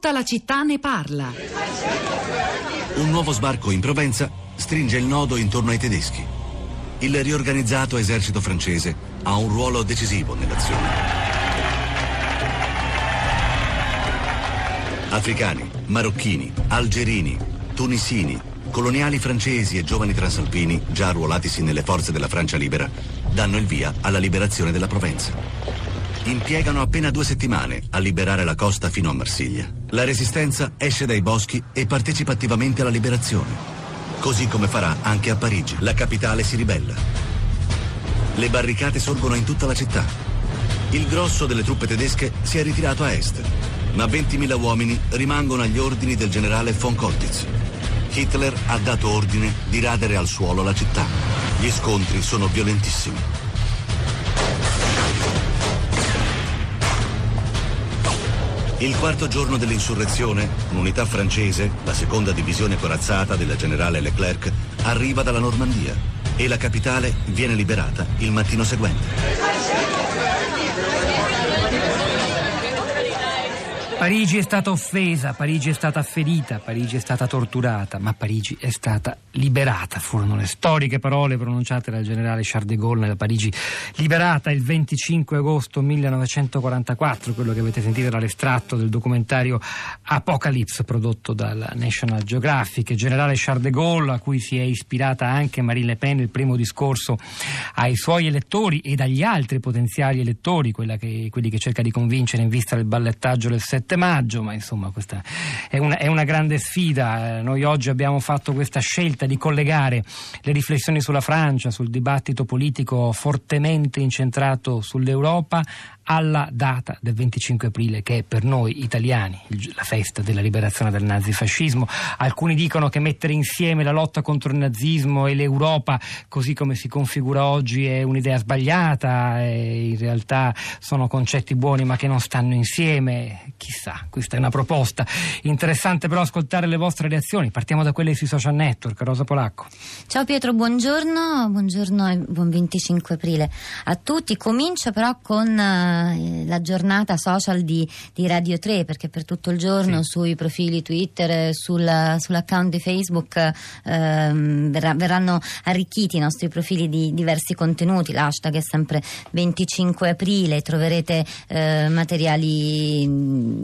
Tutta la città ne parla. Un nuovo sbarco in Provenza stringe il nodo intorno ai tedeschi. Il riorganizzato esercito francese ha un ruolo decisivo nell'azione. Africani, marocchini, algerini, tunisini, coloniali francesi e giovani transalpini, già arruolatisi nelle forze della Francia libera, danno il via alla liberazione della Provenza. Impiegano appena due settimane a liberare la costa fino a Marsiglia. La resistenza esce dai boschi e partecipa attivamente alla liberazione. Così come farà anche a Parigi. La capitale si ribella. Le barricate sorgono in tutta la città. Il grosso delle truppe tedesche si è ritirato a est, ma 20.000 uomini rimangono agli ordini del generale von Kottitz. Hitler ha dato ordine di radere al suolo la città. Gli scontri sono violentissimi. Il quarto giorno dell'insurrezione, un'unità francese, la seconda divisione corazzata del generale Leclerc, arriva dalla Normandia e la capitale viene liberata il mattino seguente. Parigi è stata offesa, Parigi è stata ferita, Parigi è stata torturata, ma Parigi è stata liberata. Furono le storiche parole pronunciate dal generale Charles de Gaulle nella Parigi liberata il 25 agosto 1944, quello che avete sentito era l'estratto del documentario Apocalypse prodotto dal National Geographic. Il generale Charles de Gaulle, a cui si è ispirata anche Marine Le Pen, il primo discorso ai suoi elettori e agli altri potenziali elettori, che, quelli che cerca di convincere in vista del ballettaggio del 7 7 maggio, ma insomma questa è una, è una grande sfida. Eh, noi oggi abbiamo fatto questa scelta di collegare le riflessioni sulla Francia, sul dibattito politico fortemente incentrato sull'Europa alla data del 25 aprile che è per noi italiani la festa della liberazione dal nazifascismo. Alcuni dicono che mettere insieme la lotta contro il nazismo e l'Europa così come si configura oggi è un'idea sbagliata, in realtà sono concetti buoni ma che non stanno insieme. Chissà, questa è una proposta. Interessante però ascoltare le vostre reazioni. Partiamo da quelle sui social network. Rosa Polacco. Ciao Pietro, buongiorno, buongiorno e buon 25 aprile a tutti. Comincio però con eh, eh, la giornata social di, di, Radio 3 perché per tutto il giorno sì. sui profili Twitter, sul, sull'account di Facebook ehm, verrà, verranno arricchiti i nostri profili di diversi contenuti. L'hashtag è sempre 25 aprile, troverete eh, materiali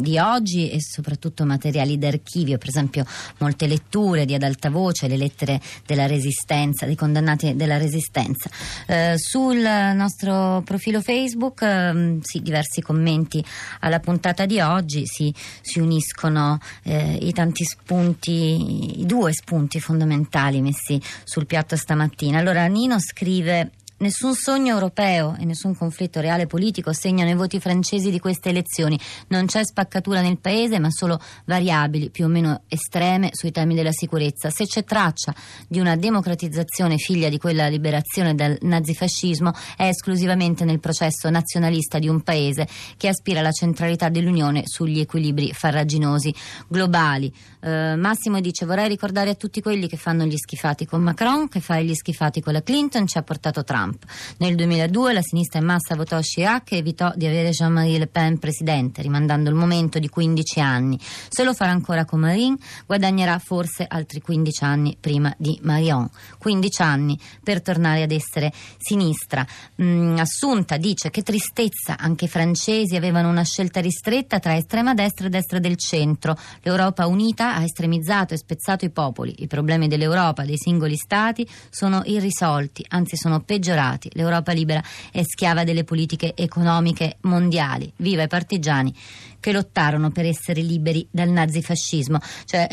di oggi e soprattutto materiali d'archivio, per esempio molte letture di ad alta voce, le lettere della resistenza, dei condannati della resistenza. Eh, sul nostro profilo Facebook eh, sì, diversi commenti alla puntata di oggi si, si uniscono eh, i tanti spunti, i due spunti fondamentali messi sul piatto stamattina. Allora Nino scrive Nessun sogno europeo e nessun conflitto reale politico segnano i voti francesi di queste elezioni. Non c'è spaccatura nel paese, ma solo variabili più o meno estreme sui temi della sicurezza. Se c'è traccia di una democratizzazione figlia di quella liberazione dal nazifascismo, è esclusivamente nel processo nazionalista di un paese che aspira alla centralità dell'Unione sugli equilibri farraginosi globali. Eh, Massimo dice: Vorrei ricordare a tutti quelli che fanno gli schifati con Macron, che fare gli schifati con la Clinton ci ha portato Trump. Trump. Nel 2002 la sinistra in massa votò Chirac e evitò di avere Jean-Marie Le Pen presidente, rimandando il momento di 15 anni. Se lo farà ancora con Marine, guadagnerà forse altri 15 anni prima di Marion. 15 anni per tornare ad essere sinistra. Mm, Assunta dice che tristezza, anche i francesi avevano una scelta ristretta tra estrema destra e destra del centro. L'Europa unita ha estremizzato e spezzato i popoli. I problemi dell'Europa, dei singoli stati, sono irrisolti, anzi sono peggiorati peggiorati. L'Europa libera è schiava delle politiche economiche mondiali. Viva i partigiani che lottarono per essere liberi dal nazifascismo. Cioè,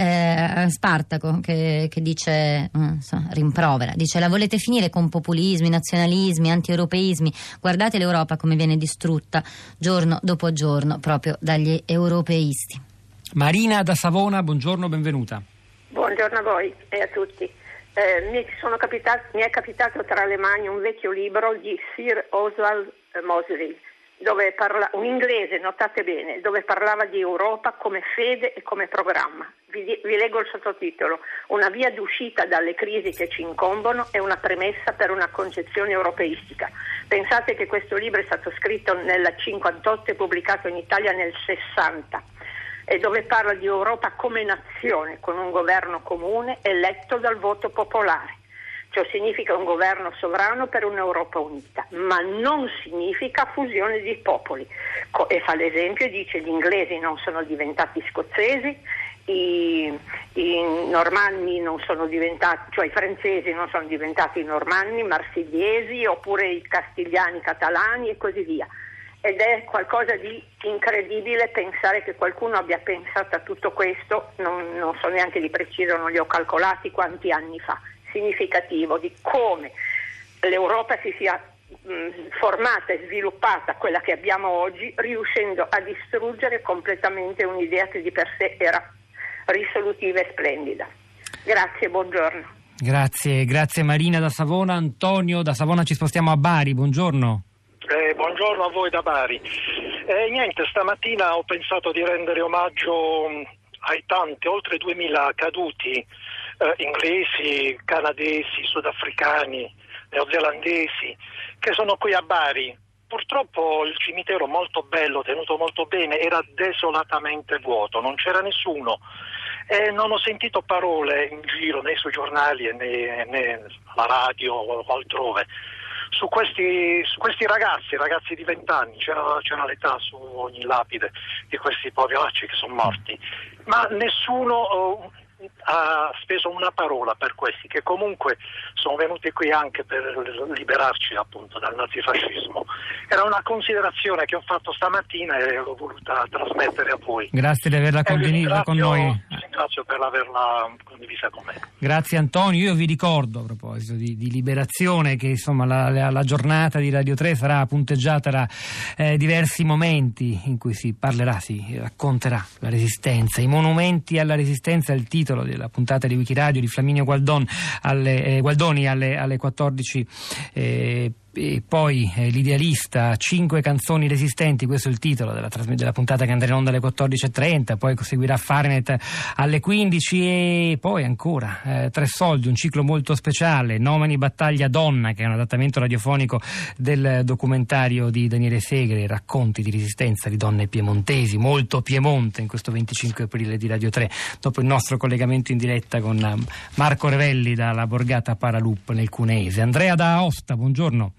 eh, Spartaco che, che dice, insomma, rimprovera, dice la volete finire con populismi, nazionalismi, anti-europeismi? Guardate l'Europa come viene distrutta giorno dopo giorno proprio dagli europeisti. Marina da Savona, buongiorno, benvenuta. Buongiorno a voi e a tutti. Eh, mi, mi, è capitato tra le mani un vecchio libro di Sir Oswald Mosley, parla, un inglese, notate bene, dove parlava di Europa come fede e come programma. Vi, vi leggo il sottotitolo, una via d'uscita dalle crisi che ci incombono e una premessa per una concezione europeistica. Pensate che questo libro è stato scritto nel 58 e pubblicato in Italia nel 60 e dove parla di Europa come nazione, con un governo comune eletto dal voto popolare. Ciò significa un governo sovrano per un'Europa unita, ma non significa fusione di popoli. E fa l'esempio dice gli inglesi non sono diventati scozzesi, i, i, normanni non sono diventati, cioè i francesi non sono diventati normanni, marsigliesi oppure i castigliani catalani e così via. Ed è qualcosa di incredibile pensare che qualcuno abbia pensato a tutto questo, non, non so neanche di preciso, non li ho calcolati quanti anni fa significativo di come l'Europa si sia mh, formata e sviluppata quella che abbiamo oggi, riuscendo a distruggere completamente un'idea che di per sé era risolutiva e splendida. Grazie, buongiorno. Grazie, grazie Marina da Savona. Antonio da Savona ci spostiamo a Bari, buongiorno. Eh, buongiorno a voi da Bari. Eh, niente, stamattina ho pensato di rendere omaggio ai tanti, oltre 2000 caduti eh, inglesi, canadesi, sudafricani, neozelandesi, che sono qui a Bari. Purtroppo il cimitero molto bello, tenuto molto bene, era desolatamente vuoto, non c'era nessuno e non ho sentito parole in giro né sui giornali né, né alla radio o altrove. Su questi, su questi, ragazzi, ragazzi di vent'anni, c'era, c'era, l'età su ogni lapide di questi poveracci che sono morti, ma nessuno oh, ha speso una parola per questi che comunque sono venuti qui anche per liberarci appunto dal nazifascismo. Era una considerazione che ho fatto stamattina e l'ho voluta trasmettere a voi. Grazie di averla condivisa con noi. Ringrazio per averla condivisa con me. Grazie Antonio, io vi ricordo a proposito di, di liberazione che insomma la, la, la, giornata di Radio 3 sarà punteggiata da eh, diversi momenti in cui si parlerà, si racconterà la resistenza, i monumenti alla resistenza, il titolo della puntata di Wikiradio di Flaminio Gualdon alle, eh, Gualdoni alle, alle 14. Eh, e poi eh, l'idealista, cinque canzoni resistenti, questo è il titolo della, della puntata che andrà in onda alle 14.30, poi seguirà Fahrenheit alle 15 e poi ancora eh, Tre soldi, un ciclo molto speciale, Nomani Battaglia Donna, che è un adattamento radiofonico del documentario di Daniele Segre, racconti di resistenza di donne piemontesi, molto Piemonte in questo 25 aprile di Radio 3, dopo il nostro collegamento in diretta con eh, Marco Revelli dalla borgata Paralup nel Cuneese. Andrea da Aosta, buongiorno.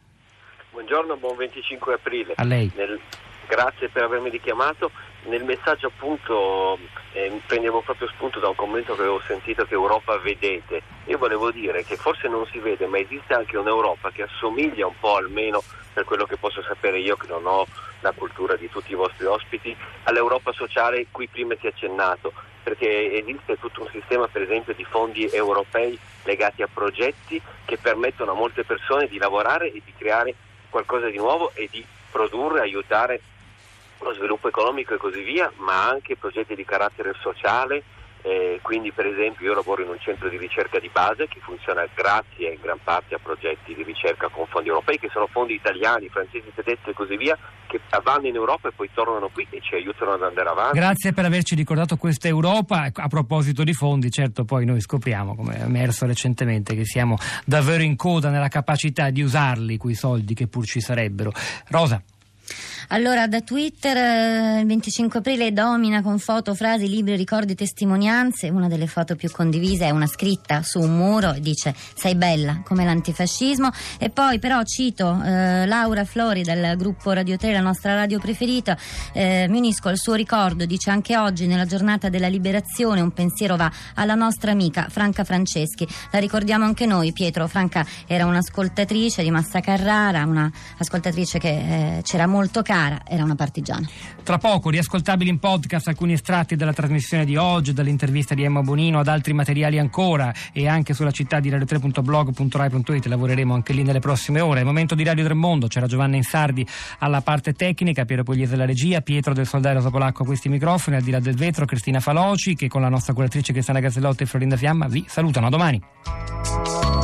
Buongiorno, buon 25 aprile. A lei. Nel, grazie per avermi richiamato. Nel messaggio appunto eh, prendevo proprio spunto da un commento che avevo sentito che Europa vedete. Io volevo dire che forse non si vede, ma esiste anche un'Europa che assomiglia un po' almeno per quello che posso sapere io che non ho la cultura di tutti i vostri ospiti, all'Europa sociale cui prima si è accennato, perché esiste tutto un sistema per esempio di fondi europei legati a progetti che permettono a molte persone di lavorare e di creare qualcosa di nuovo e di produrre, aiutare lo sviluppo economico e così via, ma anche progetti di carattere sociale. Eh, quindi per esempio io lavoro in un centro di ricerca di base che funziona grazie in gran parte a progetti di ricerca con fondi europei che sono fondi italiani, francesi, tedeschi e così via che vanno in Europa e poi tornano qui e ci aiutano ad andare avanti. Grazie per averci ricordato questa Europa. A proposito di fondi, certo poi noi scopriamo, come è emerso recentemente, che siamo davvero in coda nella capacità di usarli quei soldi che pur ci sarebbero. Rosa. Allora, da Twitter eh, il 25 aprile domina con foto, frasi, libri, ricordi, testimonianze. Una delle foto più condivise è una scritta su un muro e dice sei bella come l'antifascismo. E poi però cito eh, Laura Flori del gruppo Radio 3, la nostra radio preferita, eh, mi unisco al suo ricordo, dice anche oggi nella giornata della liberazione un pensiero va alla nostra amica Franca Franceschi. La ricordiamo anche noi, Pietro. Franca era un'ascoltatrice di Massa Carrara, un'ascoltatrice che eh, c'era molto cara cara, era una partigiana. Tra poco riascoltabili in podcast alcuni estratti della trasmissione di oggi, dall'intervista di Emma Bonino ad altri materiali ancora e anche sulla città di radio3.blog.rai.it lavoreremo anche lì nelle prossime ore. È momento di Radio Tremondo, c'era Giovanna Insardi alla parte tecnica, Piero Pugliese alla regia, Pietro del Soldario Sopolacco a questi microfoni, al di là del vetro Cristina Faloci che con la nostra curatrice Cristiana Gazzellotti e Florinda Fiamma vi salutano. A domani.